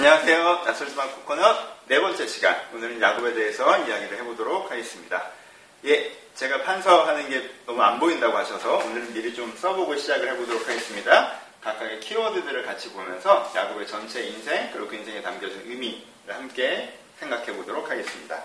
안녕하세요. 나설스방 코코넛 네 번째 시간. 오늘은 야곱에 대해서 이야기를 해보도록 하겠습니다. 예, 제가 판서하는 게 너무 안 보인다고 하셔서 오늘은 미리 좀 써보고 시작을 해보도록 하겠습니다. 각각의 키워드들을 같이 보면서 야곱의 전체 인생 그리고 그 인생에 담겨진 의미를 함께 생각해 보도록 하겠습니다.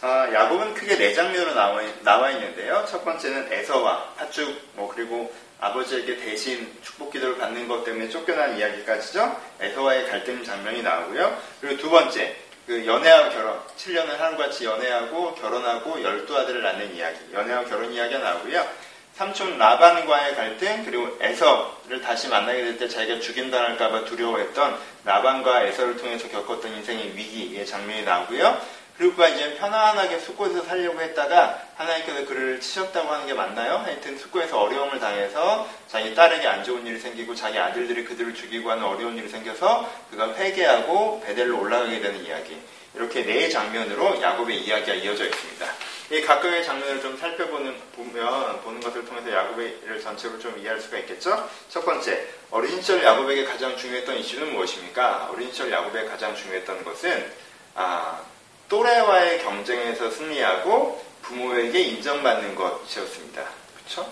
아, 야곱은 크게 네 장면으로 나와, 나와 있는데요. 첫 번째는 에서와 팥죽, 뭐 그리고 아버지에게 대신 축복 기도를 받는 것 때문에 쫓겨난 이야기까지죠. 에서와의 갈등 장면이 나오고요. 그리고 두 번째, 그 연애하고 결혼, 7년을 하루같이 연애하고 결혼하고 열두 아들을 낳는 이야기, 연애하고 결혼 이야기가 나오고요. 삼촌 라반과의 갈등, 그리고 에서를 다시 만나게 될 때 자기가 죽인다할까봐 두려워했던 라반과 에서를 통해서 겪었던 인생의 위기의 장면이 나오고요. 그리고 이제 편안하게 숙고에서 살려고 했다가 하나님께서 그를 치셨다고 하는 게 맞나요? 하여튼 숙고에서 어려움을 당해서 자기 딸에게 안 좋은 일이 생기고 자기 아들들이 그들을 죽이고 하는 어려운 일이 생겨서 그가 회개하고 베델로 올라가게 되는 이야기. 이렇게 네 장면으로 야곱의 이야기가 이어져 있습니다. 이 각각의 장면을 좀 살펴보는 보면 보는 것을 통해서 야곱의 전체로 좀 이해할 수가 있겠죠. 첫 번째, 어린 시절 야곱에게 가장 중요했던 이슈는 무엇입니까? 어린 시절 야곱에 가장 중요했던 것은 아, 또래와의 경쟁에서 승리하고 부모에게 인정받는 것이었습니다. 그렇죠?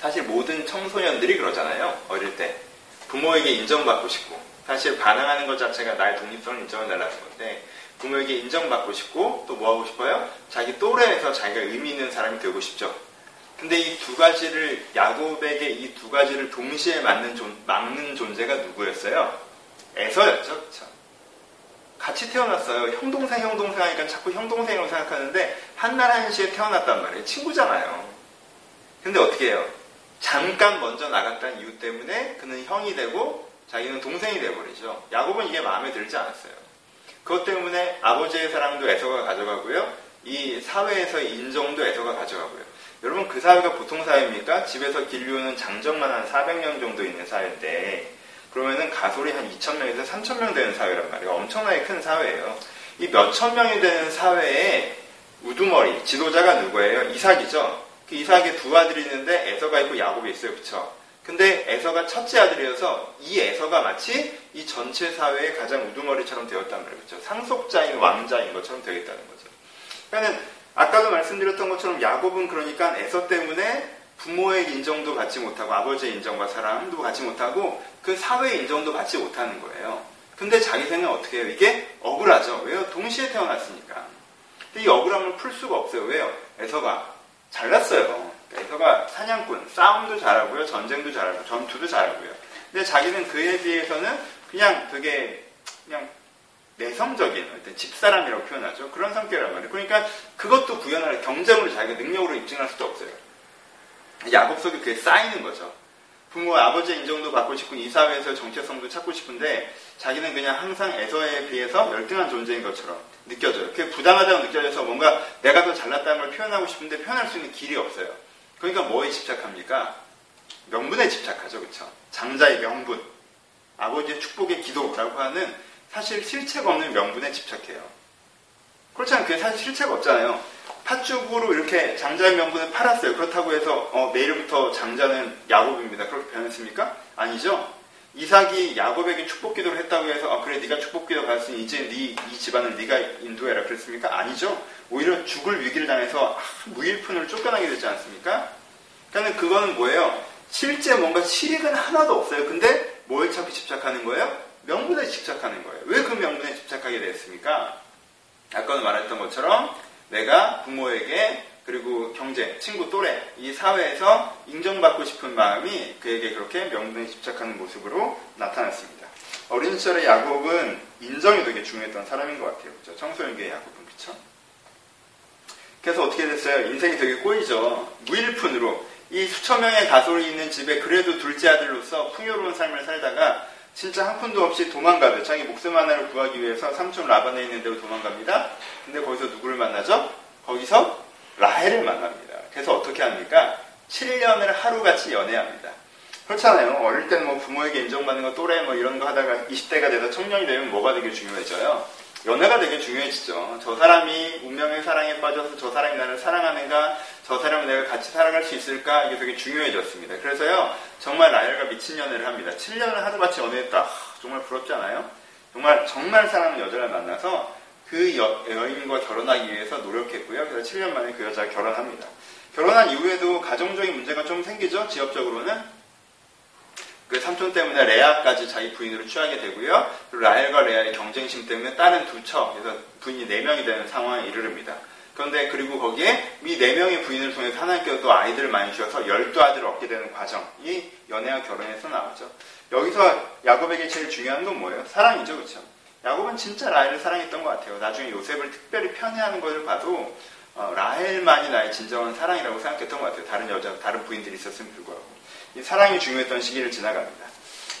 사실 모든 청소년들이 그러잖아요. 어릴 때 부모에게 인정받고 싶고 사실 반항하는 것 자체가 나의 독립성을 인정해달라는 건데 부모에게 인정받고 싶고 또 뭐 하고 싶어요? 자기 또래에서 자기가 의미 있는 사람이 되고 싶죠. 근데 이 두 가지를 야곱에게 이 두 가지를 동시에 맞는 존, 막는 존재가 누구였어요? 에서였죠. 그렇죠? 같이 태어났어요. 형 동생 형 동생 하니까 자꾸 형 동생이라고 생각하는데 한날 한시에 태어났단 말이에요. 친구잖아요. 근데 어떻게 해요? 잠깐 먼저 나갔다는 이유 때문에 그는 형이 되고 자기는 동생이 되어버리죠. 야곱은 이게 마음에 들지 않았어요. 그것 때문에 아버지의 사랑도 애서가 가져가고요. 이 사회에서의 인정도 애서가 가져가고요. 여러분 그 사회가 보통 사회입니까? 집에서 길류는 장정만 한 400년 정도 있는 사회인데 그러면은 가솔이 한 2,000명에서 3,000명 되는 사회란 말이에요. 엄청나게 큰 사회예요. 이 몇천 명이 되는 사회에 우두머리, 지도자가 누구예요? 이삭이죠. 그 이삭의 두 아들이 있는데 에서가 있고 야곱이 있어요. 그쵸? 근데 에서가 첫째 아들이어서 이 에서가 마치 이 전체 사회의 가장 우두머리처럼 되었단 말이에요. 그쵸? 상속자인 왕자인 것처럼 되겠다는 거죠. 그러니까 아까도 말씀드렸던 것처럼 야곱은 그러니까 에서 때문에 부모의 인정도 받지 못하고 아버지의 인정과 사랑도 받지 못하고 그 사회의 인정도 받지 못하는 거예요. 근데 자기 생각은 어떻게 해요? 이게 억울하죠. 왜요? 동시에 태어났으니까. 근데 이 억울함을 풀 수가 없어요. 왜요? 에서가 잘났어요. 에서가 사냥꾼, 싸움도 잘하고요, 전쟁도 잘하고, 전투도 잘하고요. 근데 자기는 그에 비해서는 그냥 되게 그냥 내성적인 어떤 집사람이라고 표현하죠. 그런 성격이란 말이에요. 그러니까 그것도 구현할 경쟁으로 자기가 능력으로 입증할 수도 없어요. 야곱 속에 그게 쌓이는 거죠. 부모 아버지의 인정도 받고 싶고 이 사회에서 정체성도 찾고 싶은데 자기는 그냥 항상 에서에 비해서 열등한 존재인 것처럼 느껴져요. 그게 부당하다고 느껴져서 뭔가 내가 더 잘났다는 걸 표현하고 싶은데 표현할 수 있는 길이 없어요. 그러니까 뭐에 집착합니까? 명분에 집착하죠. 그렇죠? 장자의 명분, 아버지의 축복의 기도라고 하는 사실 실체가 없는 명분에 집착해요. 그렇지않아요 그게 사실 실체가 없잖아요. 팥죽으로 이렇게 장자의 명분을 팔았어요. 그렇다고 해서 어, 내일부터 장자는 야곱입니다. 그렇게 변했습니까? 아니죠. 이삭이 야곱에게 축복 기도를 했다고 해서 어, 그래 네가 축복 기도 받았으니 이제 네, 이 집안을 네가 인도해라 그랬습니까? 아니죠. 오히려 죽을 위기를 당해서 아, 무일푼으로 쫓겨나게 되지 않습니까? 그러니까 그거는 뭐예요? 실제 뭔가 실익은 하나도 없어요. 근데 뭘 찾고 집착하는 거예요? 명분에 집착하는 거예요. 왜 그 명분에 집착하게 됐습니까? 아까도 말했던 것처럼 내가 부모에게 그리고 경제, 친구, 또래 이 사회에서 인정받고 싶은 마음이 그에게 그렇게 명분에 집착하는 모습으로 나타났습니다. 어린 시절의 야곱은 인정이 되게 중요했던 사람인 것 같아요. 그렇죠? 청소년기의 야곱은 그렇죠? 그래서 어떻게 됐어요? 인생이 되게 꼬이죠. 무일푼으로 이 수천 명의 가솔이 있는 집에 그래도 둘째 아들로서 풍요로운 삶을 살다가 진짜 한 푼도 없이 도망가죠. 자기 목숨 하나를 구하기 위해서 삼촌 라반에 있는 데로 도망갑니다. 근데 거기서 누구를 만나죠? 거기서 라헬을 만납니다. 그래서 어떻게 합니까? 7년을 하루같이 연애합니다. 그렇잖아요. 어릴 때는 뭐 부모에게 인정받는 거 또래 뭐 이런 거 하다가 20대가 돼서 청년이 되면 뭐가 되게 중요해져요? 연애가 되게 중요해지죠. 저 사람이 운명의 사랑에 빠져서 저 사람이 나를 사랑하는가, 저 사람을 내가 같이 살아갈 수 있을까, 이게 되게 중요해졌습니다. 그래서요, 정말 라헬과 미친 연애를 합니다. 7년을 하루같이 연애했다. 정말 부럽지 않아요? 정말 정말 사랑하는 여자를 만나서 그 여, 여인과 결혼하기 위해서 노력했고요. 그래서 7년 만에 그 여자와 결혼합니다. 결혼한 이후에도 가정적인 문제가 좀 생기죠. 지역적으로는 그 삼촌 때문에 레아까지 자기 부인으로 취하게 되고요. 그리고 라헬과 레아의 경쟁심 때문에 다른 두 척, 그래서 부인이 네 명이 되는 상황에 이르릅니다. 그런데 그리고 거기에 이 네 명의 부인을 통해서 하나님께서 또 아이들을 많이 주셔서 열두 아들을 얻게 되는 과정이 연애와 결혼에서 나오죠. 여기서 야곱에게 제일 중요한 건 뭐예요? 사랑이죠, 그렇죠? 야곱은 진짜 라헬을 사랑했던 것 같아요. 나중에 요셉을 특별히 편애하는 것을 봐도 어, 라헬만이 나의 진정한 사랑이라고 생각했던 것 같아요. 다른 여자, 다른 부인들이 있었음에 불구하고. 이 사랑이 중요했던 시기를 지나갑니다.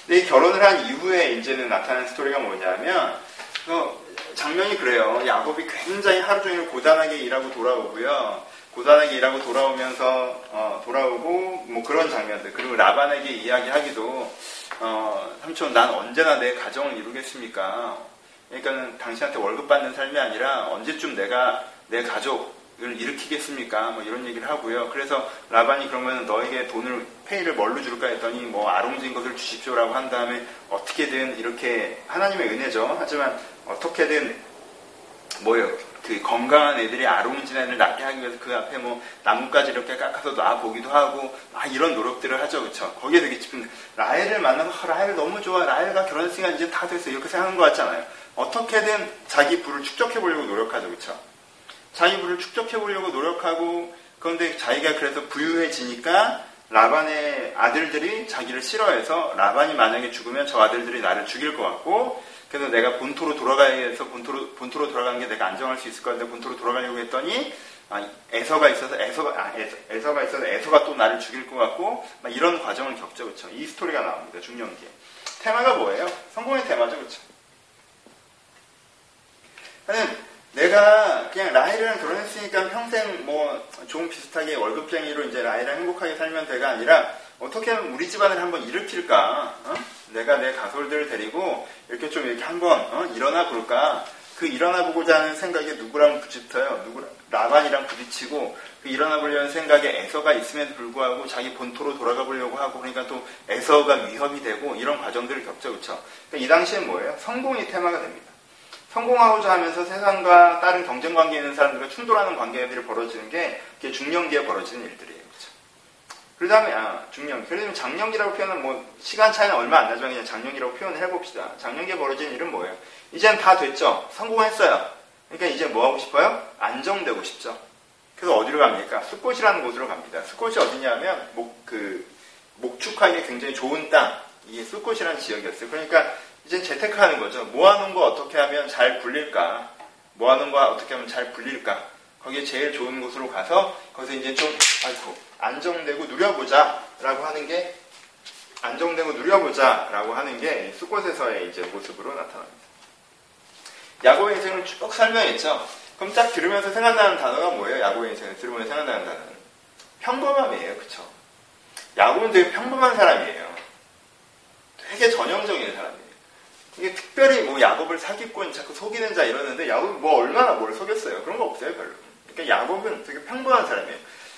근데 이 결혼을 한 이후에 이제는 나타난 스토리가 뭐냐면, 그 장면이 그래요. 야곱이 굉장히 하루 종일 고단하게 일하고 돌아오고요. 고단하게 일하고 돌아오면서 어, 돌아오고 뭐 그런 장면들 그리고 라반에게 이야기하기도 어, 삼촌 난 언제나 내 가정을 이루겠습니까? 그러니까는 당신한테 월급 받는 삶이 아니라 언제쯤 내가 내 가족을 일으키겠습니까? 뭐 이런 얘기를 하고요. 그래서 라반이 그러면 너에게 돈을 페이를 뭘로 줄까 했더니 뭐 아롱진 것을 주십시오라고 한 다음에 어떻게든 이렇게 하나님의 은혜죠. 하지만 어떻게든 뭐요? 그 건강한 애들이 아롱진 애를 낳게 하기 위해서 그 앞에 뭐 나뭇가지 이렇게 깎아서 놔 보기도 하고 막 이런 노력들을 하죠, 그렇죠? 거기에 되게 짚은 라헬을 만나서 아, 라헬 너무 좋아, 라헬과 결혼했으니까 이제 다 됐어 이렇게 생각하는 것 같잖아요. 어떻게든 자기 부를 축적해 보려고 노력하죠, 그렇죠? 자기 부를 축적해 보려고 노력하고 그런데 자기가 그래서 부유해지니까 라반의 아들들이 자기를 싫어해서 라반이 만약에 죽으면 저 아들들이 나를 죽일 것 같고 그래서 내가 본토로 돌아가야 해서 본토로, 본토로 돌아가는 게 내가 안정할 수 있을 것 같은데 본토로 돌아가려고 했더니 아, 애서가 있어서 애서가 아, 애서, 가 있어서 애서가 또 나를 죽일 것 같고 이런 과정을 겪죠. 그렇죠 이 스토리가 나옵니다. 중년기에. 테마가 뭐예요? 성공의 테마죠. 그렇죠 내가 그냥 라헬이랑 결혼했으니까 평생 뭐 좀 비슷하게 월급쟁이로 이제 라헬이랑 행복하게 살면 돼가 아니라 어떻게 하면 우리 집안을 한번 일으킬까? 어? 내가 내 가솔들을 데리고 이렇게 좀 이렇게 한번 어? 일어나 볼까? 그 일어나 보고자 하는 생각에 누구랑 부딪혀요? 누구 라반이랑 부딪히고 그 일어나 보려는 생각에 애서가 있음에도 불구하고 자기 본토로 돌아가 보려고 하고 그러니까 또 애서가 위협이 되고 이런 과정들을 겪죠, 그렇죠? 그러니까 이 당시엔 뭐예요? 성공이 테마가 됩니다. 성공하고자 하면서 세상과 다른 경쟁 관계에 있는 사람들과 충돌하는 관계들이 벌어지는 게 중년기에 벌어지는 일들이에요. 그렇죠? 그 다음에 아, 중년기. 그러면 장년기라고 표현은 뭐 시간 차이는 얼마 안 나지만 그냥 장년기라고 표현을 해봅시다. 장년기에 벌어지는 일은 뭐예요? 이젠 다 됐죠. 성공했어요. 그러니까 이제 뭐 하고 싶어요? 안정되고 싶죠. 그래서 어디로 갑니까? 숲꽃이라는 곳으로 갑니다. 숲꽃이 어디냐면 목, 그, 목축하기에 굉장히 좋은 땅. 이게 숲꽃이라는 지역이었어요. 그러니까 이제 재테크하는 거죠. 모아놓은 거 어떻게 하면 잘 굴릴까? 모아놓은 거 어떻게 하면 잘 굴릴까? 거기에 제일 좋은 곳으로 가서 거기서 이제 좀 아이고 안정되고 누려보자라고 하는 게 안정되고 누려보자라고 하는 게 숲곳에서의 이제 모습으로 나타납니다. 야고의 인생을 쭉 설명했죠. 그럼 딱 들으면서 생각나는 단어가 뭐예요? 야고의 인생을 들으면서 생각나는 단어는 평범함이에요, 그쵸? 야고는 되게 평범한 사람이에요. 되게 전형적인 사람이에요. 이게 특별히 뭐 야곱을 사기꾼 자꾸 속이는 자 이러는데 야곱은 뭐 얼마나 뭘 속였어요? 그런 거 없어요, 별로. 그러니까 야곱은 되게 평범한 사람이에요.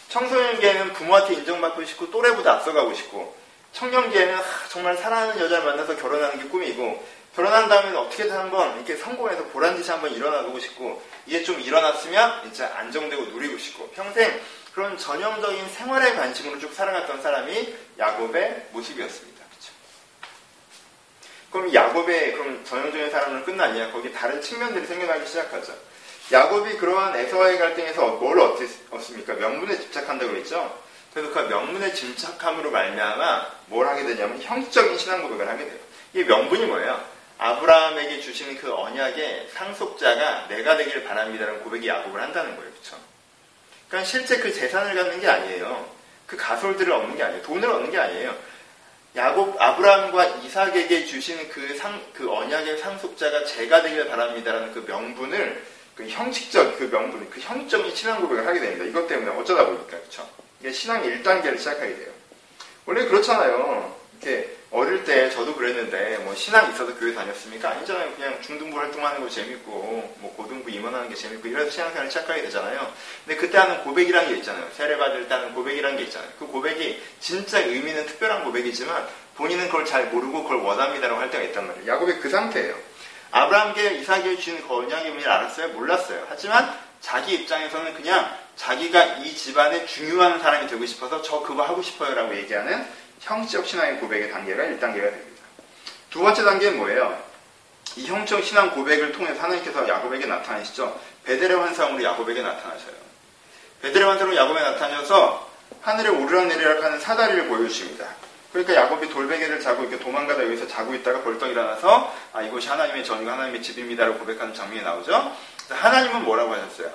청소년기에는 부모한테 인정받고 싶고 또래보다 앞서가고 싶고 청년기에는 하, 정말 사랑하는 여자를 만나서 결혼하는 게 꿈이고 결혼한 다음에 어떻게든 한번 이렇게 성공해서 보란 듯이 한번 일어나보고 싶고 이게 좀 일어났으면 진짜 안정되고 누리고 싶고 평생 그런 전형적인 생활의 관심으로 쭉 살아갔던 사람이 야곱의 모습이었습니다. 그럼 야곱의 그럼 전형적인 사람은 끝났냐? 거기 다른 측면들이 생겨나기 시작하죠. 야곱이 그러한 에서와의 갈등에서 뭘 얻습니까? 명분에 집착한다고 그랬죠. 그래서 그 명분에 집착함으로 말미암아 뭘 하게 되냐면 형식적인 신앙 고백을 하게 돼요. 이 명분이 뭐예요? 아브라함에게 주시는 그 언약의 상속자가 내가 되길 바랍니다라는 고백이 야곱을 한다는 거예요. 그렇죠? 그러니까 실제 그 재산을 갖는 게 아니에요. 그 가솔들을 얻는 게 아니에요. 돈을 얻는 게 아니에요. 야곱 아브라함과 이삭에게 주신 그, 상, 그 언약의 상속자가 제가 되길 바랍니다라는 그 명분을 그 형식적 그 명분, 그 형식적인 신앙 고백을 하게 됩니다. 이것 때문에 어쩌다 보니까 그렇죠. 신앙의 1단계를 시작하게 돼요. 원래 그렇잖아요. 이렇게 어릴 때 저도 그랬는데 뭐 신앙 있어서 교회 다녔습니까? 아니잖아요. 그냥 중등부 활동하는 거 재밌고 뭐 고등부 임원하는 게 재밌고 이래서 신앙생활을 시작하게 되잖아요. 근데 그때 하는 고백이라는 게 있잖아요. 세례 받을 때 하는 고백이라는 게 있잖아요. 그 고백이 진짜 의미는 특별한 고백이지만 본인은 그걸 잘 모르고 그걸 원합니다라고 할 때가 있단 말이에요. 야곱이 그 상태예요. 아브라함께 이삭에게 주신 그 언약의 의미를 알았어요? 몰랐어요. 하지만 자기 입장에서는 그냥 자기가 이 집안의 중요한 사람이 되고 싶어서 저 그거 하고 싶어요라고 얘기하는 형적 신앙의 고백의 단계가 1단계가 됩니다. 두 번째 단계는 뭐예요? 이 형적 신앙 고백을 통해서 하나님께서 야곱에게 나타나시죠. 베델의 환상으로 야곱에게 나타나셔요. 베델의 환상으로 야곱에 나타나셔서 하늘에 오르락내리락 하는 사다리를 보여주십니다. 그러니까 야곱이 돌베개를 자고 이렇게 도망가다 여기서 자고 있다가 벌떡 일어나서 아 이곳이 하나님의 전이고 하나님의 집입니다라고 고백하는 장면이 나오죠. 하나님은 뭐라고 하셨어요?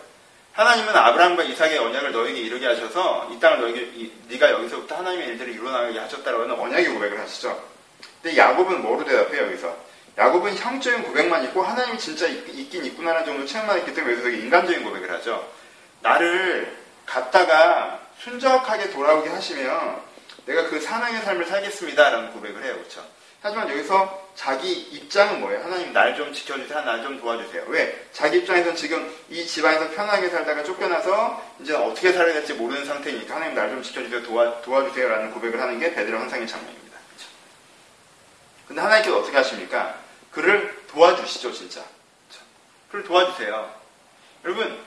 하나님은 아브라함과 이삭의 언약을 너에게 이루게 하셔서 이 땅을 너에게 이, 네가 여기서부터 하나님의 일들을 이루어나가게 하셨다라고 하는 언약의 고백을 하시죠. 근데 야곱은 뭐로 대답해요 여기서? 야곱은 형적인 고백만 있고 하나님이 진짜 있, 긴 있구나라는 정도 체험만 있기 때문에 여기서 인간적인 고백을 하죠. 나를 갔다가 순적하게 돌아오게 하시면 내가 그 사명의 삶을 살겠습니다라는 고백을 해요. 그렇죠? 하지만 여기서 자기 입장은 뭐예요? 하나님 날 좀 지켜주세요. 날 좀 도와주세요. 왜? 자기 입장에서는 지금 이 집안에서 편하게 살다가 쫓겨나서 이제 어떻게 살아야 될지 모르는 상태니까 하나님 날 좀 지켜주세요. 도와, 도와주세요 라는 고백을 하는 게 베드로 환상의 장면입니다. 그렇죠? 근데 하나님께서 어떻게 하십니까? 그를 도와주시죠, 진짜. 그렇죠? 그를 도와주세요. 여러분,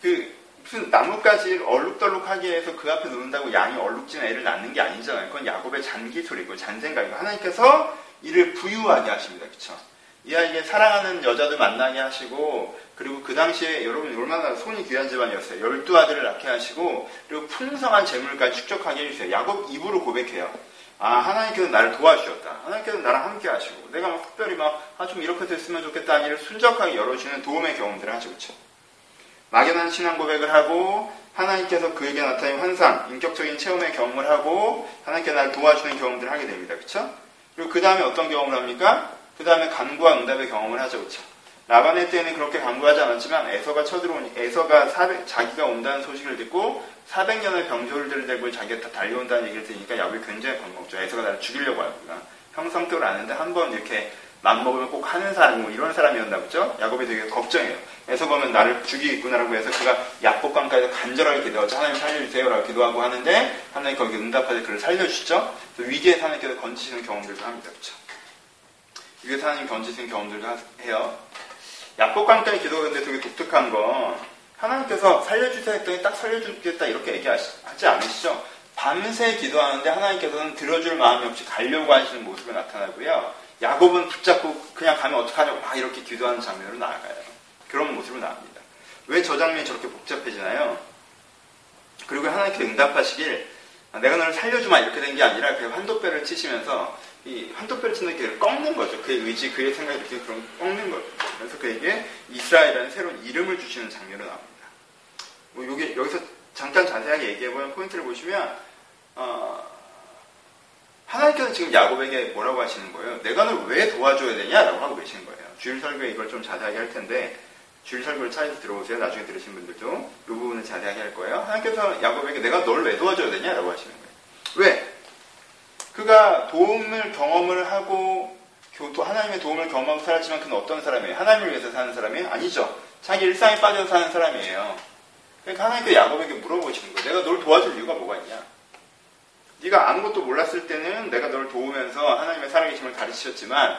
그 무슨 나뭇가지를 얼룩덜룩하게 해서 그 앞에 놓는다고 양이 얼룩진 애를 낳는 게 아니잖아요. 그건 야곱의 잔기 소리고 잔생각이고 하나님께서 이를 부유하게 하십니다. 그쵸? 이 아이에게 사랑하는 여자도 만나게 하시고 그리고 그 당시에 여러분 얼마나 손이 귀한 집안이었어요. 열두 아들을 낳게 하시고 그리고 풍성한 재물까지 축적하게 해주세요. 야곱 입으로 고백해요. 아 하나님께서 나를 도와주셨다. 하나님께서 나랑 함께 하시고 내가 막 특별히 막 아 좀 이렇게 됐으면 좋겠다 일을 순적하게 열어주는 도움의 경험들을 하죠. 그쵸? 막연한 신앙 고백을 하고 하나님께서 그에게 나타낸 환상, 인격적인 체험의 경험을 하고 하나님께 나를 도와주는 경험들을 하게 됩니다. 그렇죠? 그리고 그 다음에 어떤 경험을 합니까? 그 다음에 간구와 응답의 경험을 하죠. 그렇죠? 라반의 때는 그렇게 간구하지 않았지만 에서가 쳐들어오니 에서가 400, 자기가 온다는 소식을 듣고 400년의 병졸들을 들고 자기가 다 달려온다는 얘기를 들으니까 야곱이 굉장히 겁먹죠. 에서가 나를 죽이려고 하구나. 형성격을 아는데 한 번 이렇게 맘먹으면 꼭 하는 사람, 뭐 이런 사람이었나 보죠? 야곱이 되게 걱정해요. 에서 보면 나를 죽이겠구나라고 해서 그가 약복강가에서 간절하게 기도하죠. 하나님 살려주세요라고 기도하고 하는데 하나님 거기 응답하지 그를 살려주시죠. 위기에서 하나님께서 건지시는 경험들도 합니다. 그렇죠? 위기에서 하나님 건지시는 경험들도 해요. 약복강가에 기도하는데 되게 독특한 건 하나님께서 살려주세요 했더니 딱 살려주겠다 이렇게 얘기하지 않으시죠? 밤새 기도하는데 하나님께서는 들어줄 마음이 없이 가려고 하시는 모습이 나타나고요. 야곱은 붙잡고 그냥 가면 어떡하냐고 막 이렇게 기도하는 장면으로 나아가요. 그런 모습으로 나옵니다. 왜 저 장면이 저렇게 복잡해지나요? 그리고 하나님께 응답하시길 내가 너를 살려주마 이렇게 된 게 아니라 그 환도뼈를 치시면서 이 환도뼈를 치는 게 꺾는 거죠. 그의 의지, 그의 생각이 이렇게 그런 꺾는 거죠. 그래서 그에게 이스라엘이라는 새로운 이름을 주시는 장면으로 나옵니다. 뭐 여기, 여기서 잠깐 자세하게 얘기해보면 포인트를 보시면 어, 하나님께서 지금 야곱에게 뭐라고 하시는 거예요? 내가 널 왜 도와줘야 되냐라고 하고 계시는 거예요. 주일 설교에 이걸 좀 자세하게 할 텐데 주일 설교를 찾아서 들어오세요. 나중에 들으신 분들도 이 부분을 자세하게 할 거예요. 하나님께서 야곱에게 내가 널 왜 도와줘야 되냐라고 하시는 거예요. 왜? 그가 도움을 경험을 하고 하나님의 도움을 경험하고 살았지만 그는 어떤 사람이에요? 하나님을 위해서 사는 사람이에요? 아니죠. 자기 일상에 빠져서 사는 사람이에요. 그러니까 하나님께 야곱에게 물어보시는 거예요. 내가 널 도와줄 이유가 뭐가 있냐? 네가 아무것도 몰랐을 때는 내가 너를 도우면서 하나님의 살아계심을 가르치셨지만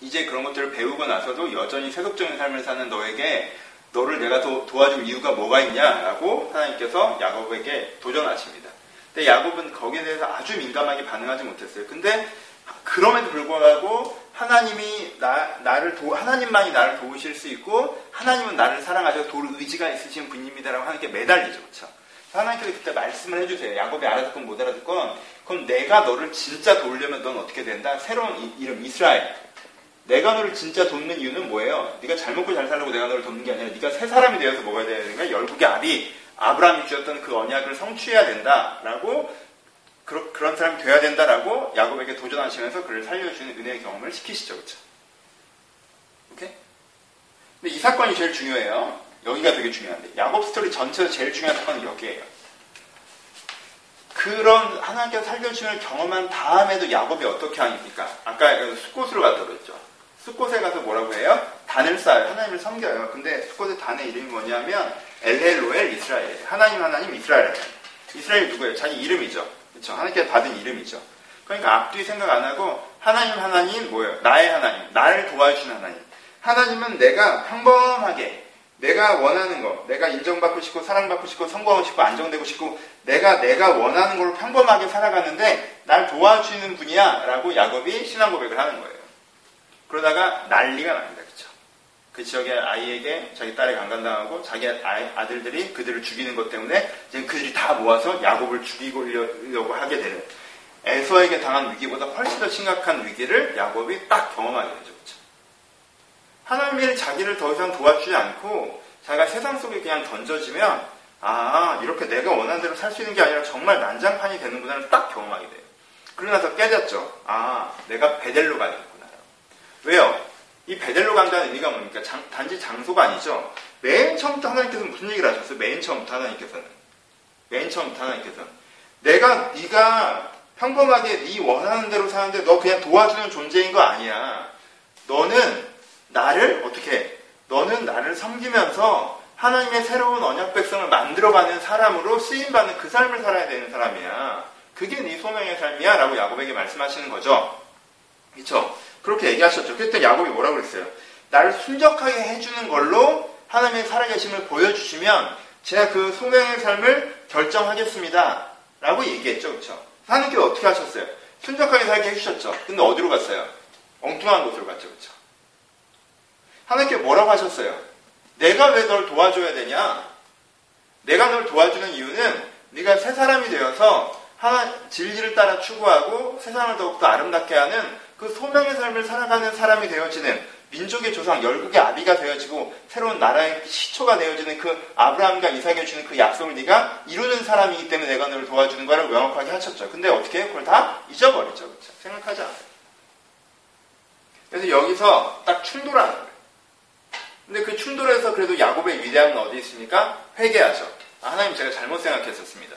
이제 그런 것들을 배우고 나서도 여전히 세속적인 삶을 사는 너에게 너를 내가 도, 도와줄 이유가 뭐가 있냐라고 하나님께서 야곱에게 도전하십니다. 근데 야곱은 거기에 대해서 아주 민감하게 반응하지 못했어요. 근데 그럼에도 불구하고 하나님이 나, 나를 도, 하나님만이 나를 도우실 수 있고 하나님은 나를 사랑하셔서 도울 의지가 있으신 분입니다라고 하나님께 매달리죠. 그렇죠? 하나님께서 그때 말씀을 해주세요. 야곱이 알아듣건 못 알아듣건 그럼 내가 너를 진짜 도우려면 넌 어떻게 된다? 새로운 이, 이름 이스라엘. 내가 너를 진짜 돕는 이유는 뭐예요? 네가 잘 먹고 잘 살려고 내가 너를 돕는 게 아니라 네가 새 사람이 되어서 먹어야 되는 거야. 열국의 아비 아브라함이 주었던 그 언약을 성취해야 된다라고 그러, 그런 사람이 돼야 된다라고 야곱에게 도전하시면서 그를 살려주는 은혜의 경험을 시키시죠. 그렇죠? 오케이? 근데 이 사건이 제일 중요해요. 여기가 되게 중요한데 야곱 스토리 전체에서 제일 중요한 사건은 여기에요. 그런 하나님께서 살려주심을 경험한 다음에도 야곱이 어떻게 하니까 아까 숫곳으로 갔다고 그랬죠. 숫곳에 가서 뭐라고 해요? 단을 쌓아요. 하나님을 섬겨요. 근데 숫곳의 단의 이름이 뭐냐면 엘헬로엘 이스라엘. 하나님 하나님 이스라엘. 이스라엘 누구예요? 자기 이름이죠. 그렇죠. 하나님께서 받은 이름이죠. 그러니까 앞뒤 생각 안 하고 하나님 하나님 뭐예요? 나의 하나님. 나를 도와주신 하나님. 하나님은 내가 평범하게 내가 원하는 거, 내가 인정받고 싶고 사랑받고 싶고 성공하고 싶고 안정되고 싶고 내가 내가 원하는 걸로 평범하게 살아가는데 날 도와주는 분이야라고 야곱이 신앙 고백을 하는 거예요. 그러다가 난리가 납니다. 그렇죠? 그 지역의 아이에게 자기 딸이 강간당하고 자기 아들들이 그들을 죽이는 것 때문에 이제 그들이 다 모아서 야곱을 죽이려고 하게 되는 에서에게 당한 위기보다 훨씬 더 심각한 위기를 야곱이 딱 경험하게 되죠. 하나님이 자기를 더 이상 도와주지 않고 자기가 세상 속에 그냥 던져지면 아 이렇게 내가 원하는 대로 살 수 있는 게 아니라 정말 난장판이 되는구나를 딱 경험하게 돼요. 그러고 나서 깨졌죠. 아 내가 베델로 가야겠구나. 왜요? 이 베델로 간다는 의미가 뭡니까? 장, 단지 장소가 아니죠. 맨 처음부터 하나님께서 무슨 얘기를 하셨어요? 맨 처음부터 하나님께서는 맨 처음부터 하나님께서는 내가 네가 평범하게 네 원하는 대로 사는데 너 그냥 도와주는 존재인 거 아니야. 너는 나를 어떻게 너는 나를 섬기면서 하나님의 새로운 언약 백성을 만들어가는 사람으로 쓰임받는 그 삶을 살아야 되는 사람이야. 그게 네 소명의 삶이야. 라고 야곱에게 말씀하시는 거죠. 그쵸? 그렇게 얘기하셨죠. 그때 야곱이 뭐라고 그랬어요? 나를 순적하게 해주는 걸로 하나님의 살아계심을 보여주시면 제가 그 소명의 삶을 결정하겠습니다. 라고 얘기했죠. 그쵸? 하나님께서 어떻게 하셨어요? 순적하게 살게 해주셨죠. 근데 어디로 갔어요? 엉뚱한 곳으로 갔죠. 그쵸? 하나님께 뭐라고 하셨어요? 내가 왜 널 도와줘야 되냐? 내가 널 도와주는 이유는 네가 새 사람이 되어서 하나 진리를 따라 추구하고 세상을 더욱더 아름답게 하는 그 소명의 삶을 살아가는 사람이 되어지는 민족의 조상 열국의 아비가 되어지고 새로운 나라의 시초가 되어지는 그 아브라함과 이삭에 주는 그 약속을 네가 이루는 사람이기 때문에 내가 너를 도와주는 거를 명확하게 하셨죠. 근데 어떻게? 그걸 다 잊어버리죠. 그렇죠? 생각하지 않아요. 그래서 여기서 딱 충돌하는. 근데 그 충돌에서 그래도 야곱의 위대함은 어디 있습니까? 회개하죠. 아, 하나님 제가 잘못 생각했었습니다.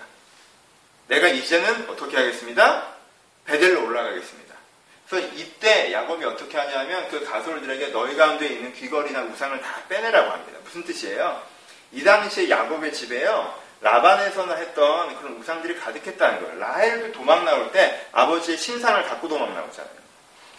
내가 이제는 어떻게 하겠습니다? 베델로 올라가겠습니다. 그래서 이때 야곱이 어떻게 하냐면 그 가솔들에게 너희 가운데 있는 귀걸이나 우상을 다 빼내라고 합니다. 무슨 뜻이에요? 이 당시에 야곱의 집에요. 라반에서나 했던 그런 우상들이 가득했다는 거예요. 라헬도 도망 나올 때 아버지의 신상을 갖고 도망 나오잖아요.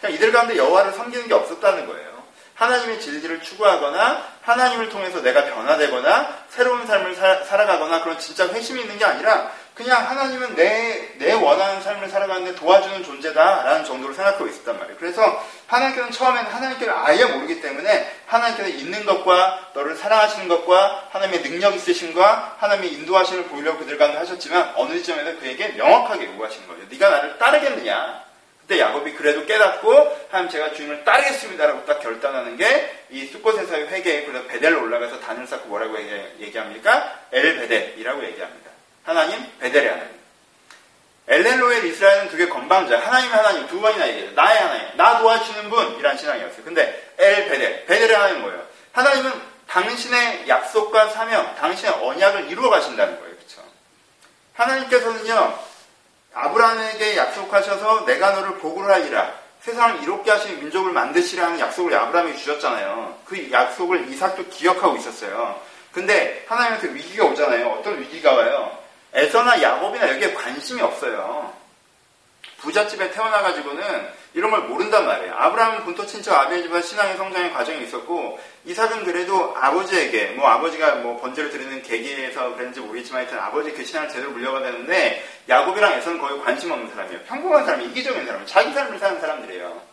그러니까 이들 가운데 여호와를 섬기는 게 없었다는 거예요. 하나님의 진리를 추구하거나 하나님을 통해서 내가 변화되거나 새로운 삶을 사, 살아가거나 그런 진짜 회심이 있는 게 아니라 그냥 하나님은 내, 내 원하는 삶을 살아가는데 도와주는 존재다라는 정도로 생각하고 있었단 말이에요. 그래서 하나님께서는 처음에는 하나님께를 아예 모르기 때문에 하나님께서 있는 것과 너를 사랑하시는 것과 하나님의 능력 있으심과 하나님의 인도하심을 보이려고 그들 가운데 하셨지만 어느 지점에서 그에게 명확하게 요구하시는 거예요. 네가 나를 따르겠느냐? 그때 야곱이 그래도 깨닫고 하나님 제가 주님을 따르겠습니다라고 딱 결단하는 게 이 수꽃에서의 회개 그래서 베델로 올라가서 단을 쌓고 뭐라고 얘기합니까? 엘 베델이라고 얘기합니다. 하나님 베델의 하나님. 엘렐로엘 이스라엘은 그게 건방져. 하나님의 하나님 두 번이나 얘기해요. 나의 하나님, 나 도와주는 분이란 신앙이었어요. 근데 엘 베델, 베델의 하나님 뭐예요? 하나님은 당신의 약속과 사명, 당신의 언약을 이루어 가신다는 거예요. 그렇죠? 하나님께서는요. 아브라함에게 약속하셔서 내가 너를 복을 하리라. 세상을 이롭게 하시는 민족을 만드시라는 약속을 아브라함에게 주셨잖아요. 그 약속을 이삭도 기억하고 있었어요. 근데 하나님한테 위기가 오잖아요. 어떤 위기가 와요? 에서나 야곱이나 여기에 관심이 없어요. 부잣집에 태어나가지고는 이런 걸 모른단 말이에요. 아브라함은 본토 친척 아비의 집안 신앙의 성장의 과정이 있었고 이삭은 그래도 아버지에게 뭐 아버지가 뭐 번제를 드리는 계기에서 그랬는지 모르겠지만 하여튼 아버지 그 신앙을 제대로 물려받았는데 야곱이랑 에서는 거의 관심 없는 사람이에요. 평범한 사람이 이기적인 사람, 자기 삶을 사는 사람들이에요.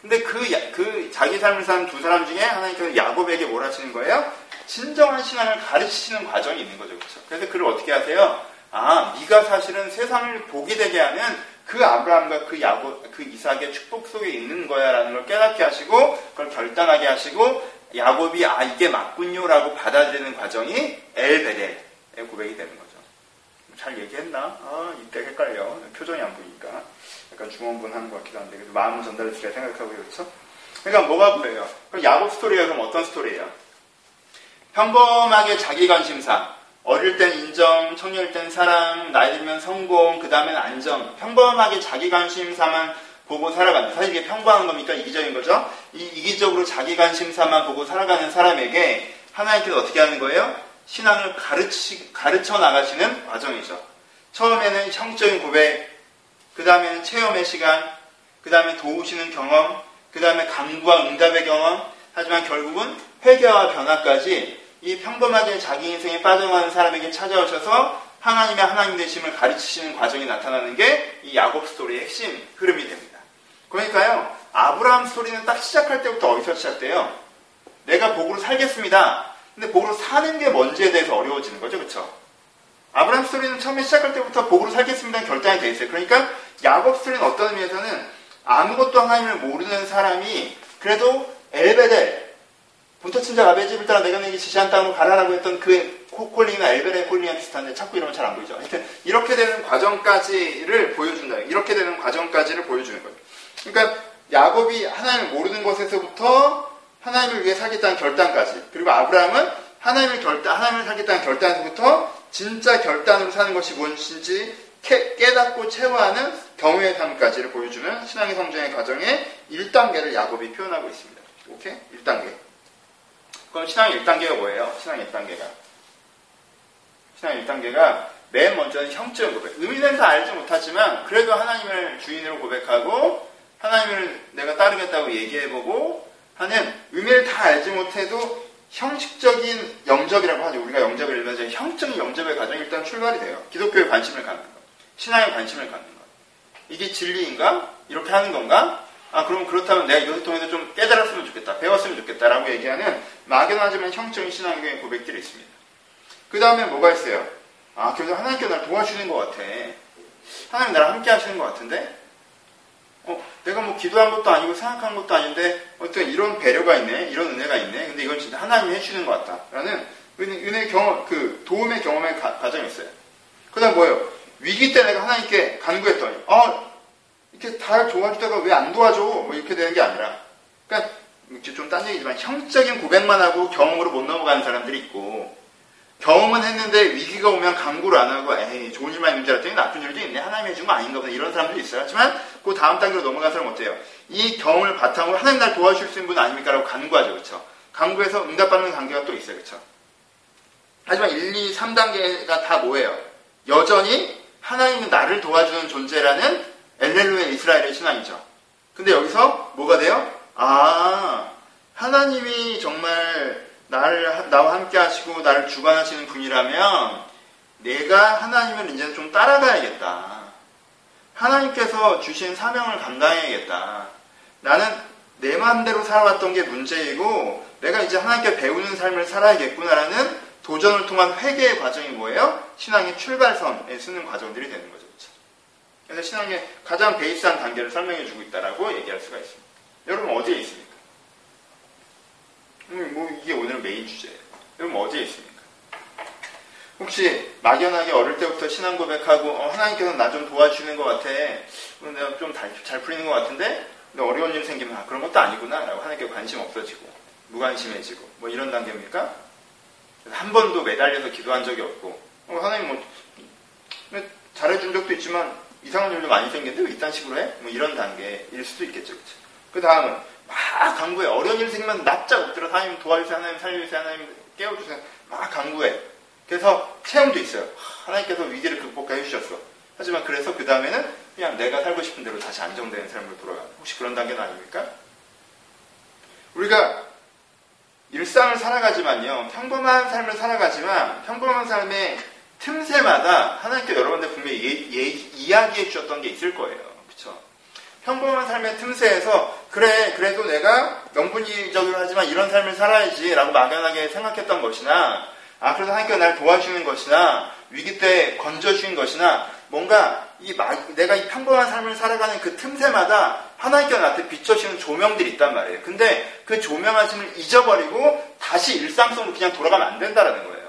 근데 그, 그 자기 삶을 사는 두 사람 중에 하나님께서 야곱에게 뭘 하시는 거예요? 진정한 신앙을 가르치시는 과정이 있는 거죠. 그렇죠? 그래서 그를 어떻게 하세요? 아, 네가 사실은 세상을 복이 되게 하는 그 아브라함과 그 야곱, 그 이삭의 축복 속에 있는 거야라는 걸 깨닫게 하시고 그걸 결단하게 하시고 야곱이 아 이게 맞군요라고 받아들이는 과정이 엘베델의 고백이 되는 거죠. 잘 얘기했나? 아 이때 헷갈려. 표정이 안 보이니까 약간 중원분 하는 것 같기도 한데 그래도 마음을 전달해주려 생각하고 그렇죠. 그러니까 뭐가 보여요? 그럼 야곱 스토리가 그럼 어떤 스토리예요? 평범하게 자기 관심사, 어릴 땐 인정, 청년일 땐 사랑, 나이 들면 성공, 그 다음엔 안정. 평범하게 자기 관심사만 보고 살아간다. 사실 이게 평범한 겁니까? 이기적인 거죠? 이 이기적으로 자기 관심사만 보고 살아가는 사람에게 하나님께서 어떻게 하는 거예요? 신앙을 가르치, 가르쳐 나가시는 과정이죠. 처음에는 형적인 고백, 그 다음에는 체험의 시간, 그 다음에 도우시는 경험, 그 다음에 강구와 응답의 경험, 하지만 결국은 회개와 변화까지 이 평범하게 자기 인생에 빠져가는 사람에게 찾아오셔서 하나님의 하나님 되심을 가르치시는 과정이 나타나는 게 이 야곱 스토리의 핵심 흐름이 됩니다. 그러니까요, 아브라함 스토리는 딱 시작할 때부터 어디서 시작돼요? 내가 복으로 살겠습니다. 근데 복으로 사는 게 뭔지에 대해서 어려워지는 거죠, 그쵸? 아브라함 스토리는 처음에 시작할 때부터 복으로 살겠습니다 결단이 돼 있어요. 그러니까 야곱 스토리는 어떤 의미에서는 아무것도 하나님을 모르는 사람이 그래도 엘베델 본토 친자 아베 집을 따라 내가 내게 지시한 땅으로 가라라고 했던 그 콜링이나 엘베델 콜링이랑 비슷한데 자꾸 이러면 잘 안 보이죠. 하여튼 이렇게 되는 과정까지를 보여준다. 이렇게 되는 과정까지를 보여주는 거예요. 그러니까 야곱이 하나님을 모르는 것에서부터 하나님을 위해 살겠다는 결단까지 그리고 아브라함은 하나님을 결단 하나님을 살겠다는 결단에서부터 진짜 결단으로 사는 것이 무엇인지 깨닫고 체화하는 경우의 삶까지를 보여주는 신앙의 성장의 과정의 1단계를 야곱이 표현하고 있습니다. 오케이? 1단계. 그럼 신앙의 1단계가 뭐예요? 신앙의 1단계가. 신앙의 1단계가 맨 먼저는 형적 고백. 의미는 다 알지 못하지만 그래도 하나님을 주인으로 고백하고 하나님을 내가 따르겠다고 얘기해보고 하는 의미를 다 알지 못해도 형식적인 영접이라고 하죠. 우리가 영접을 일반적인 형적인 영접의 과정이 일단 출발이 돼요. 기독교에 관심을 갖는 것. 신앙에 관심을 갖는 것. 이게 진리인가? 이렇게 하는 건가? 아, 그럼 그렇다면 내가 이것을 통해서 좀 깨달았으면 좋겠다. 배웠으면 좋겠다라고 얘기하는 막연하지만 형적인 신앙의 고백들이 있습니다. 그 다음에 뭐가 있어요? 아, 그래서 하나님께 나를 도와주는 것 같아. 하나님 나랑 함께 하시는 것 같은데? 어, 내가 뭐 기도한 것도 아니고 생각한 것도 아닌데 어떤 이런 배려가 있네, 이런 은혜가 있네. 근데 이건 진짜 하나님이 해주는 것 같다. 라는 은혜, 경험, 그 도움의 경험의 가, 과정이 있어요. 그 다음 뭐예요? 위기 때 내가 하나님께 간구했더니, 어, 이렇게 다 도와주다가 왜 안 도와줘? 뭐 이렇게 되는 게 아니라. 그러니까 좀 딴 얘기지만 형적인 고백만 하고 경험으로 못 넘어가는 사람들이 있고 경험은 했는데 위기가 오면 강구를 안 하고 에이 좋은 일만 있는 줄 알았더니 나쁜 일도 있네 하나님이 해준 거 아닌가 보다 이런 사람들이 있어요 하지만 그 다음 단계로 넘어간 사람은 어때요? 이 경험을 바탕으로 하나님 날 도와줄 수 있는 분 아닙니까? 라고 간구하죠 그렇죠? 간구해서 응답받는 관계가 또 있어요 그렇죠? 하지만 1, 2, 3단계가 다 뭐예요? 여전히 하나님은 나를 도와주는 존재라는 엘렐루의 이스라엘의 신앙이죠 근데 여기서 뭐가 돼요? 아 하나님이 정말 나를, 나와 함께 하시고 나를 주관하시는 분이라면 내가 하나님을 이제 좀 따라가야겠다. 하나님께서 주신 사명을 감당해야겠다. 나는 내 마음대로 살아왔던 게 문제이고 내가 이제 하나님께 배우는 삶을 살아야겠구나라는 도전을 통한 회개의 과정이 뭐예요? 신앙의 출발선에 쓰는 과정들이 되는 거죠. 그래서 신앙의 가장 베이스한 단계를 설명해 주고 있다라고 얘기할 수가 있습니다. 여러분 어디에 있습니까? 음, 뭐 이게 오늘 메인 주제예요. 그럼 어디에 있습니까? 혹시 막연하게 어릴 때부터 신앙 고백하고 어, 하나님께서 나 좀 도와주는 것 같아. 내가 좀 잘 풀리는 것 같은데 근데 어려운 일 생기면 아, 그런 것도 아니구나 라고 하나님께 관심 없어지고 무관심해지고 뭐 이런 단계입니까? 한 번도 매달려서 기도한 적이 없고 어, 하나님 뭐 잘해준 적도 있지만 이상한 일도 많이 생겼는데 왜 이딴 식으로 해? 뭐 이런 단계일 수도 있겠죠. 그렇죠? 그 다음은 막 강구해. 어려운 일 생기면 납작 엎드려 하나님 도와주세요. 하나님 살려주세요. 하나님 깨워주세요. 막 강구해. 그래서 체험도 있어요. 하나님께서 위기를 극복해 주셨어. 하지만 그래서 그 다음에는 그냥 내가 살고 싶은 대로 다시 안정되는 삶으로 돌아가는 혹시 그런 단계는 아닙니까? 우리가 일상을 살아가지만요. 평범한 삶을 살아가지만 평범한 삶의 틈새마다 하나님께 여러분들 분명히 예, 예, 이야기해 주셨던 게 있을 거예요. 그렇죠? 평범한 삶의 틈새에서 그래 그래도 내가 명분이적으로 하지만 이런 삶을 살아야지 라고 막연하게 생각했던 것이나 아 그래서 하나님께서 날 도와주는 것이나 위기 때 건져주는 것이나 뭔가 이 내가 이 평범한 삶을 살아가는 그 틈새마다 하나님께서 나한테 비춰주는 조명들이 있단 말이에요. 근데 그 조명하심을 잊어버리고 다시 일상성으로 그냥 돌아가면 안 된다라는 거예요.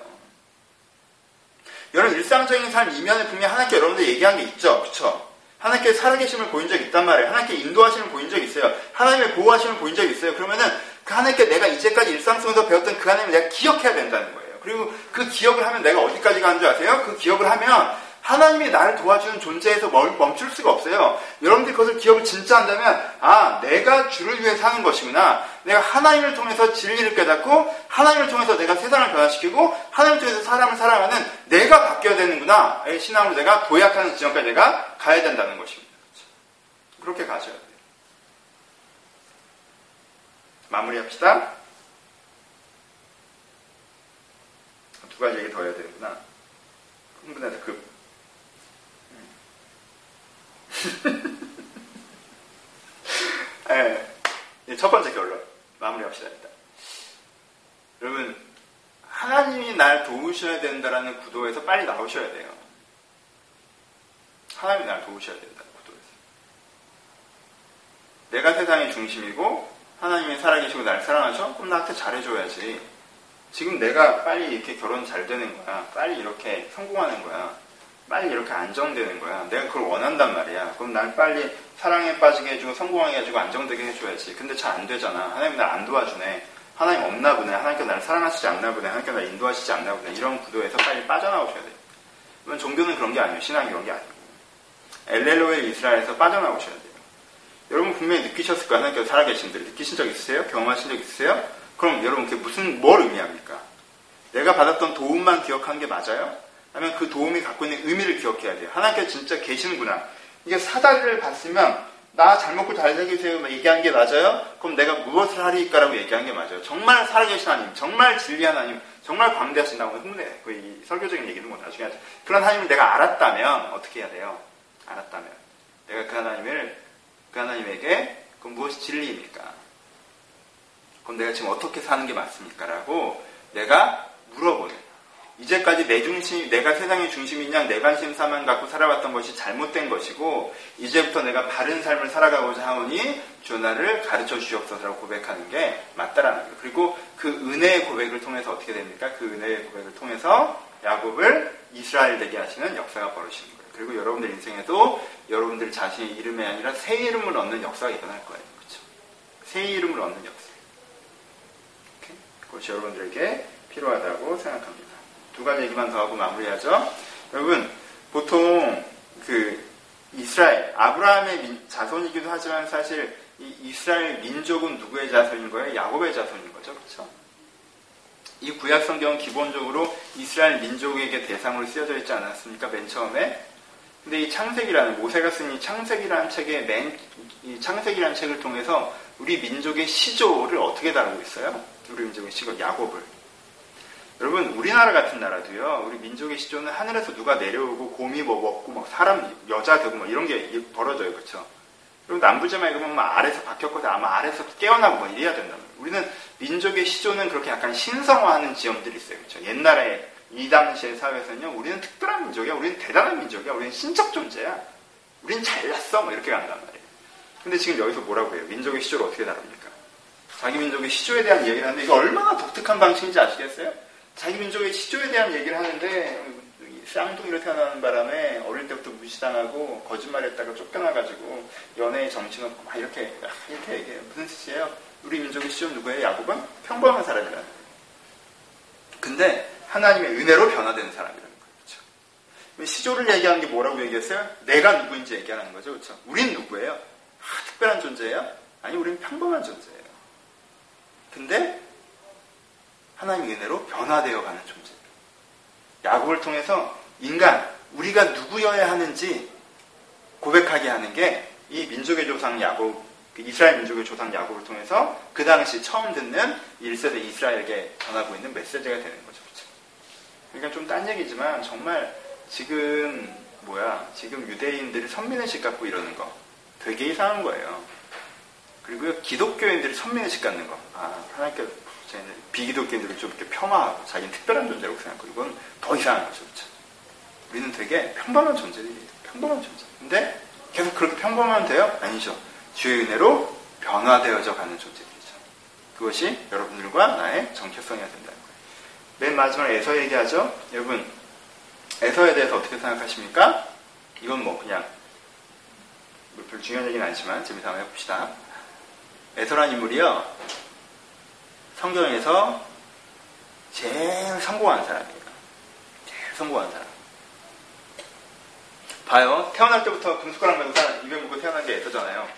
여러분 일상적인 삶 이면에 분명히 하나님께 여러분들 얘기한 게 있죠. 그쵸? 하나님께 살아계심을 보인 적이 있단 말이에요. 하나님께 인도하심을 보인 적이 있어요. 하나님의 보호하심을 보인 적이 있어요. 그러면은 그 하나님께 내가 이제까지 일상 속에서 배웠던 그 하나님을 내가 기억해야 된다는 거예요. 그리고 그 기억을 하면 내가 어디까지 가는 줄 아세요? 그 기억을 하면 하나님이 나를 도와주는 존재에서 멈출 수가 없어요. 여러분들이 그것을 기억을 진짜 한다면, 아, 내가 주를 위해 사는 것이구나. 내가 하나님을 통해서 진리를 깨닫고, 하나님을 통해서 내가 세상을 변화시키고, 하나님을 통해서 사람을 살아가는 내가 바뀌어야 되는구나. 신앙으로 내가 도약하는 지점까지 내가 가야 된다는 것입니다. 그렇게 가셔야 돼요. 마무리합시다. 두 가지 얘기 더 해야 되는구나. 흥분해서 급. 네, 첫 번째 결론 마무리합시다 일단. 여러분 하나님이 날 도우셔야 된다라는 구도에서 빨리 나오셔야 돼요. 하나님이 날 도우셔야 된다는 구도에서. 내가 세상의 중심이고 하나님이 살아계시고 날 사랑하셔? 그럼 나한테 잘해줘야지. 지금 내가 빨리 이렇게 결혼 잘 되는 거야. 빨리 이렇게 성공하는 거야. 빨리 이렇게 안정되는 거야. 내가 그걸 원한단 말이야. 그럼 날 빨리 사랑에 빠지게 해주고 성공하게 해주고 안정되게 해줘야지. 근데 잘 안 되잖아. 하나님 날 안 도와주네. 하나님 없나 보네. 하나님께 나를 사랑하시지 않나 보네. 하나님께 나를 인도하시지 않나 보네. 이런 구도에서 빨리 빠져나오셔야 돼요. 그러면 종교는 그런 게 아니에요. 신앙이 그런 게 아니고. 엘렐로의 이스라엘에서 빠져나오셔야 돼요. 여러분 분명히 느끼셨을 거예요. 하나님께서 살아계신 들 느끼신 적 있으세요? 경험하신 적 있으세요? 그럼 여러분 그게 무슨 뭘 의미합니까? 내가 받았던 도움만 기억하는 게 맞아요? 아니면 그 도움이 갖고 있는 의미를 기억해야 돼요. 하나님께서 진짜 계시는구나. 이게 사다리를 봤으면 나 잘 먹고 잘 살게세요 얘기한 게 맞아요? 그럼 내가 무엇을 하리까라고 얘기한 게 맞아요. 정말 살아계신 하나님, 정말 진리한 하나님, 정말 광대하신다고 흥분해. 그 설교적인 얘기는 뭐 나중에 하죠. 그런 하나님을 내가 알았다면 어떻게 해야 돼요? 알았다면 내가 그 하나님을 그 하나님에게 그 무엇이 진리입니까? 그럼 내가 지금 어떻게 사는 게 맞습니까? 라고 내가 물어보는 이제까지 내 중심, 내가 세상의 중심이냐 내 관심사만 갖고 살아왔던 것이 잘못된 것이고 이제부터 내가 바른 삶을 살아가고자 하오니 주 나를 가르쳐 주시옵소서라고 고백하는 게 맞다라는 거예요. 그리고 그 은혜의 고백을 통해서 어떻게 됩니까? 그 은혜의 고백을 통해서 야곱을 이스라엘 되게 하시는 역사가 벌어지는 거예요. 그리고 여러분들 인생에도 여러분들 자신의 이름이 아니라 새 이름을 얻는 역사가 일어날 거예요. 그렇죠? 새 이름을 얻는 역사. 그것이 여러분들에게 필요하다고 생각합니다. 두 가지 얘기만 더 하고 마무리하죠. 여러분, 보통 그 이스라엘, 아브라함의 자손이기도 하지만 사실 이 이스라엘 민족은 누구의 자손인 거예요? 야곱의 자손인 거죠. 그렇죠? 이 구약 성경은 기본적으로 이스라엘 민족에게 대상으로 쓰여져 있지 않았습니까? 맨 처음에. 근데 이 창세기라는 모세가 쓴 이 창세기라는 책의 맨 이 창세기라는 책을 통해서 우리 민족의 시조를 어떻게 다루고 있어요? 우리 민족의 시조 야곱을. 여러분 우리나라 같은 나라도요. 우리 민족의 시조는 하늘에서 누가 내려오고 곰이 뭐 먹고 막 사람 여자 되고 뭐 이런 게 벌어져요, 그렇죠? 그리고 남부지만 읽으면 막 아래서 박혔거든 아마 아래서 깨어나고 뭐 이래야 된다. 우리는 민족의 시조는 그렇게 약간 신성화하는 지점들이 있어요, 그렇죠? 옛날에 이 당시의 사회에서는요, 우리는 특별한 민족이야, 우리는 대단한 민족이야, 우리는 신적 존재야, 우리는 잘났어, 뭐 이렇게 간단 말이에요. 근데 지금 여기서 뭐라고 해요? 민족의 시조를 어떻게 다룹니까? 자기 민족의 시조에 대한 얘기를 하는데 이게 얼마나 독특한 방식인지 아시겠어요? 자기 민족의 시조에 대한 얘기를 하는데 쌍둥이로 태어나는 바람에 어릴 때부터 무시당하고 거짓말했다가 쫓겨나가지고 연애에 정신 없고 막 이렇게 이렇게 얘기해요. 무슨 뜻이에요? 우리 민족의 시조는 누구예요? 야곱은 평범한 사람이라는 거예요. 근데 하나님의 은혜로 변화되는 사람이라는 거죠. 그렇죠? 시조를 얘기하는 게 뭐라고 얘기했어요? 내가 누구인지 얘기하는 거죠. 그렇죠? 우린 누구예요? 아, 특별한 존재예요? 아니, 우린 평범한 존재예요. 근데 하나님의 은혜로 변화되어 가는 존재. 야곱을 통해서 인간, 우리가 누구여야 하는지 고백하게 하는 게 이 민족의 조상 야곱, 그 이스라엘 민족의 조상 야곱을 통해서 그 당시 처음 듣는 1세대 이스라엘에게 전하고 있는 메시지가 되는 거죠. 그렇죠? 그러니까 좀 딴 얘기지만 정말 지금 뭐야 지금 유대인들이 선민의식 갖고 이러는 거 되게 이상한 거예요. 그리고 기독교인들이 선민의식 갖는 거. 아 하나님께 비기독교인들을 좀 이렇게 폄하하고 자기는 특별한 존재라고 생각하고 이건 더 이상한 거죠. 그렇죠? 우리는 되게 평범한 존재들이에요. 평범한 존재. 근데 계속 그렇게 평범하면 돼요? 아니죠. 주의 은혜로 변화되어져 가는 존재들이죠. 그것이 여러분들과 나의 정체성이어야 된다는 거예요. 맨 마지막에 에서 얘기하죠. 여러분 에서에 대해서 어떻게 생각하십니까? 이건 뭐 그냥 뭐별 중요한 얘기는 아니지만 재미삼아 해봅시다. 에서란 인물이요. 성경에서 제일 성공한 사람이에요. 제일 성공한 사람. 봐요. 태어날 때부터 금숟가락 메고 입에 물고 태어난 게 에서잖아요.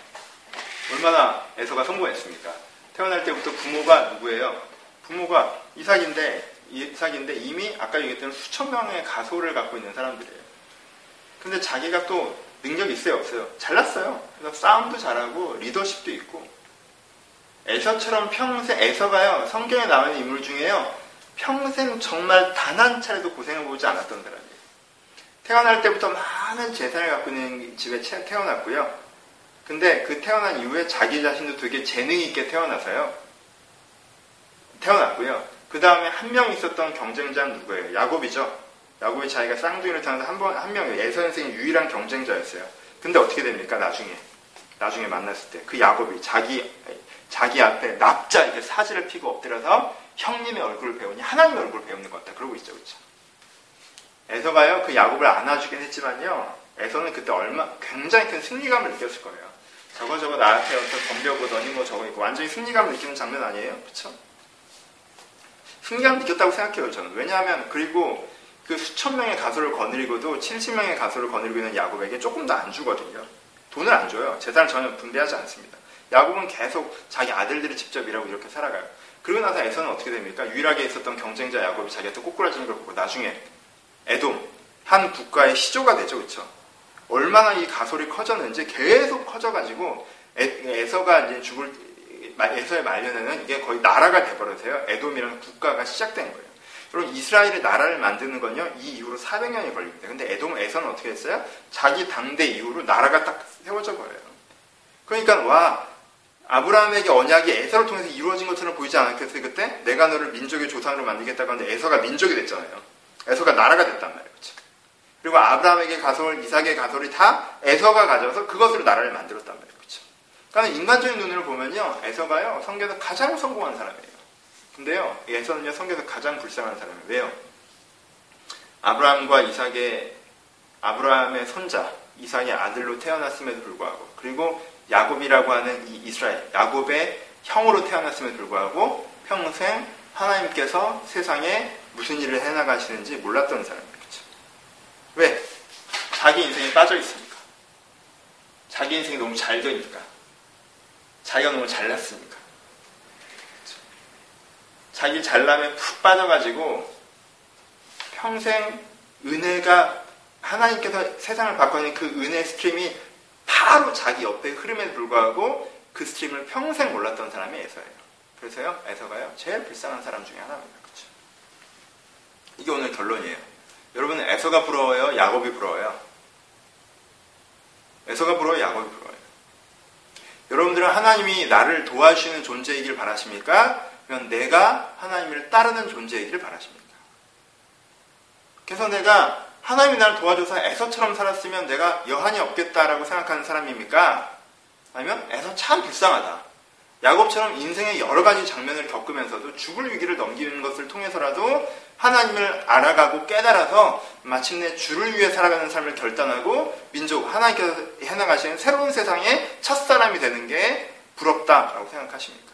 얼마나 에서가 성공했습니까? 태어날 때부터 부모가 누구예요? 부모가 이삭인데 이삭인데 이미 아까 얘기했던 수천 명의 가소를 갖고 있는 사람들이에요. 근데 자기가 또 능력이 있어요, 없어요? 잘났어요. 그래서 싸움도 잘하고 리더십도 있고 에서처럼 평생 에서가요 성경에 나오는 인물 중에요 평생 정말 단 한 차례도 고생해 보지 않았던 사람이에요. 태어날 때부터 많은 재산을 갖고 있는 집에 태어났고요. 근데 그 태어난 이후에 자기 자신도 되게 재능 있게 태어나서요. 태어났고요. 그 다음에 한 명 있었던 경쟁자는 누구예요? 야곱이죠. 야곱이 자기가 쌍둥이를 태어나서 한 번, 한 명이 예선생의 유일한 경쟁자였어요. 근데 어떻게 됩니까? 나중에. 나중에 만났을 때. 그 야곱이 자기, 자기 앞에 납자 이렇게 사지를 피고 엎드려서 형님의 얼굴을 배우니 하나님의 얼굴을 배우는 것 같다. 그러고 있죠. 그렇죠? 에서가요, 그 야곱을 안아주긴 했지만요, 에서는 그때 얼마, 굉장히 큰 승리감을 느꼈을 거예요. 저거 저거 나한테 어떤 덤벼보더니 뭐 저거 있고 완전히 승리감을 느끼는 장면 아니에요? 그쵸? 승리감 느꼈다고 생각해요, 저는. 왜냐하면, 그리고 그 수천 명의 가수를 거느리고도 70명의 가수를 거느리고 있는 야곱에게 조금 더안 주거든요. 돈을 안 줘요. 재산을 전혀 분배하지 않습니다. 야곱은 계속 자기 아들들이 직접 일하고 이렇게 살아가요. 그리고 나서 에서는 어떻게 됩니까? 유일하게 있었던 경쟁자 야곱이 자기한테 꼬꾸라지는 걸 보고 나중에 에돔, 한 국가의 시조가 되죠. 그렇죠? 얼마나 이 가솔이 커졌는지 계속 커져가지고 에, 서가 이제 죽을 에서의 말년에는 이게 거의 나라가 돼버려서요. 에돔이라는 국가가 시작된 거예요. 그리고 이스라엘의 나라를 만드는 건요, 이 이후로 400년이 걸립니다. 근데 에돔, 에서는 어떻게 했어요? 자기 당대 이후로 나라가 딱 세워져 버려요. 그러니까, 와, 아브라함에게 언약이 에서를 통해서 이루어진 것처럼 보이지 않았겠어요, 그때? 내가 너를 민족의 조상으로 만들겠다고 하는데 에서가 민족이 됐잖아요. 에서가 나라가 됐단 말이에요. 그렇죠? 그리고 아브라함에게 가솔, 이삭의 가솔이 다 에서가 가져와서 그것으로 나라를 만들었단 말이에요. 그렇죠? 그러니까 인간적인 눈으로 보면요, 에서가요, 성경에서 가장 성공한 사람이에요. 근데요, 에서는요, 성경에서 가장 불쌍한 사람이에요. 왜요? 아브라함과 이삭의, 아브라함의 손자, 이삭의 아들로 태어났음에도 불구하고, 그리고 야곱이라고 하는 이 이스라엘, 야곱의 형으로 태어났음에도 불구하고, 평생 하나님께서 세상에 무슨 일을 해나가시는지 몰랐던 사람이에요. 그렇죠? 왜? 자기 인생에 빠져 있으니까. 자기 인생이 너무 잘 되니까. 자기가 너무 잘났으니까. 자기 잘남에 푹 빠져가지고 평생 은혜가 하나님께서 세상을 바꾸는 그 은혜 stream이 바로 자기 옆에 흐름에도 불구하고 그 stream을 평생 몰랐던 사람이 에서예요. 그래서요, 에서가요, 제일 불쌍한 사람 중에 하나입니다. 그렇죠? 이게 오늘 결론이에요. 여러분은 에서가 부러워요? 야곱이 부러워요? 에서가 부러워요? 야곱이 부러워요? 여러분들은 하나님이 나를 도와주시는 존재이길 바라십니까? 그러면 내가 하나님을 따르는 존재이기를 바라십니다. 그래서 내가 하나님이 나를 도와줘서 에서처럼 살았으면 내가 여한이 없겠다라고 생각하는 사람입니까? 아니면 에서 참 불쌍하다. 야곱처럼 인생의 여러 가지 장면을 겪으면서도 죽을 위기를 넘기는 것을 통해서라도 하나님을 알아가고 깨달아서 마침내 주를 위해 살아가는 삶을 결단하고 민족 하나님께서 해나가시는 새로운 세상의 첫 사람이 되는 게 부럽다라고 생각하십니까?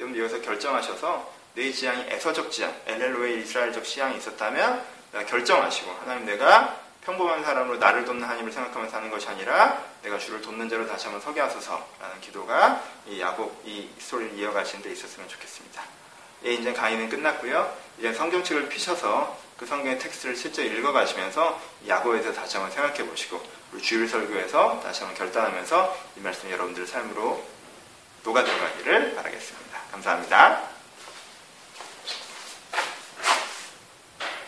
여러분 여기서 결정하셔서 내 지향이 에서적 지향, 엘렐로의 이스라엘적 지향이 있었다면 결정하시고 하나님 내가 평범한 사람으로 나를 돕는 하나님을 생각하며 사는 것이 아니라 내가 주를 돕는 자로 다시 한번 서게 하소서라는 기도가 이 야곱 이 스토리를 이어가시는 데 있었으면 좋겠습니다. 예, 이제 강의는 끝났고요. 이제 성경책을 피셔서 그 성경의 텍스트를 실제 읽어가시면서 야고에 대해서 다시 한번 생각해 보시고 우리 주일 설교에서 다시 한번 결단하면서 이 말씀 여러분들 삶으로 녹아 들어가기를 바라겠습니다. 감사합니다.